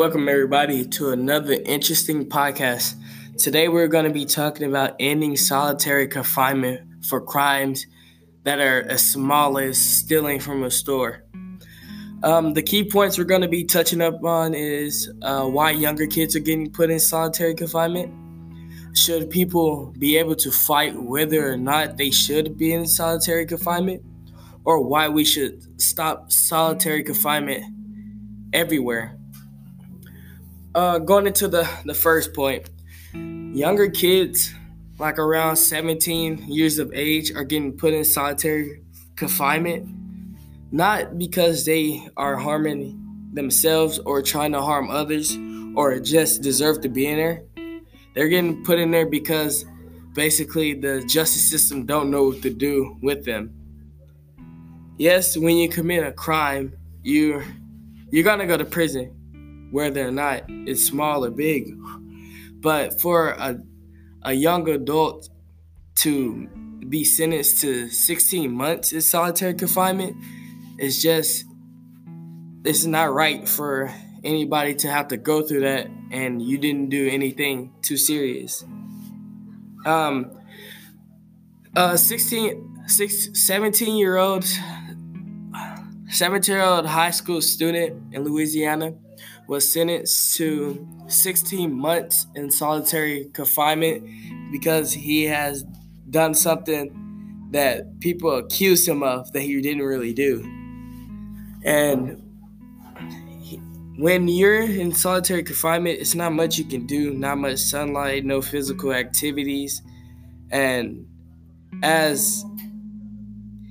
Welcome, everybody, to another interesting podcast. Today, we're going to be talking about ending solitary confinement for crimes that are as small as stealing from a store. Um, the key points we're going to be touching up on is uh, why younger kids are getting put in solitary confinement. Should people be able to fight whether or not they should be in solitary confinement? Or why we should stop solitary confinement everywhere? Uh, going into the, the first point, younger kids, like around 17 years of age, are getting put in solitary confinement, not because they are harming themselves or trying to harm others or just deserve to be in there. They're getting put in there because basically the justice system don't know what to do with them. Yes, when you commit a crime, you you're gonna go to prison whether or not it's small or big. But for a, a young adult to be sentenced to 16 months in solitary confinement is just it's not right for anybody to have to go through that and you didn't do anything too serious. Um uh 16 six, 17 year old 17 year old high school student in Louisiana was sentenced to 16 months in solitary confinement because he has done something that people accuse him of that he didn't really do. And when you're in solitary confinement, it's not much you can do, not much sunlight, no physical activities. And as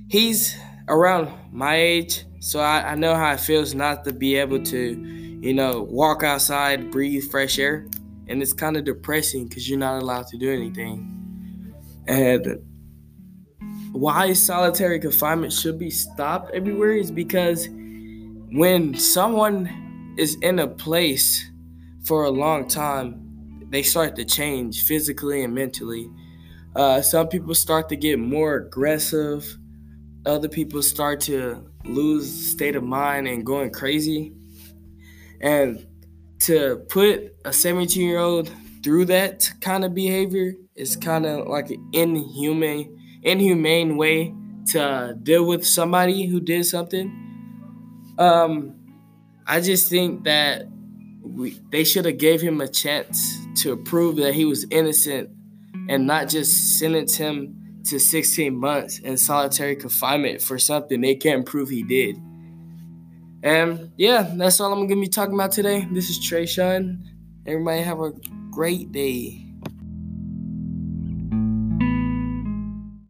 he's around my age, so I, I know how it feels not to be able to you know, walk outside, breathe fresh air. And it's kind of depressing because you're not allowed to do anything. And why solitary confinement should be stopped everywhere is because when someone is in a place for a long time, they start to change physically and mentally. Uh, some people start to get more aggressive. Other people start to lose state of mind and going crazy. And to put a 17 year old through that kind of behavior is kind of like an inhumane, inhumane way to deal with somebody who did something. Um, I just think that we, they should have gave him a chance to prove that he was innocent and not just sentence him to 16 months in solitary confinement for something they can't prove he did. And yeah, that's all I'm gonna be talking about today. This is Trey Shun. Everybody have a great day.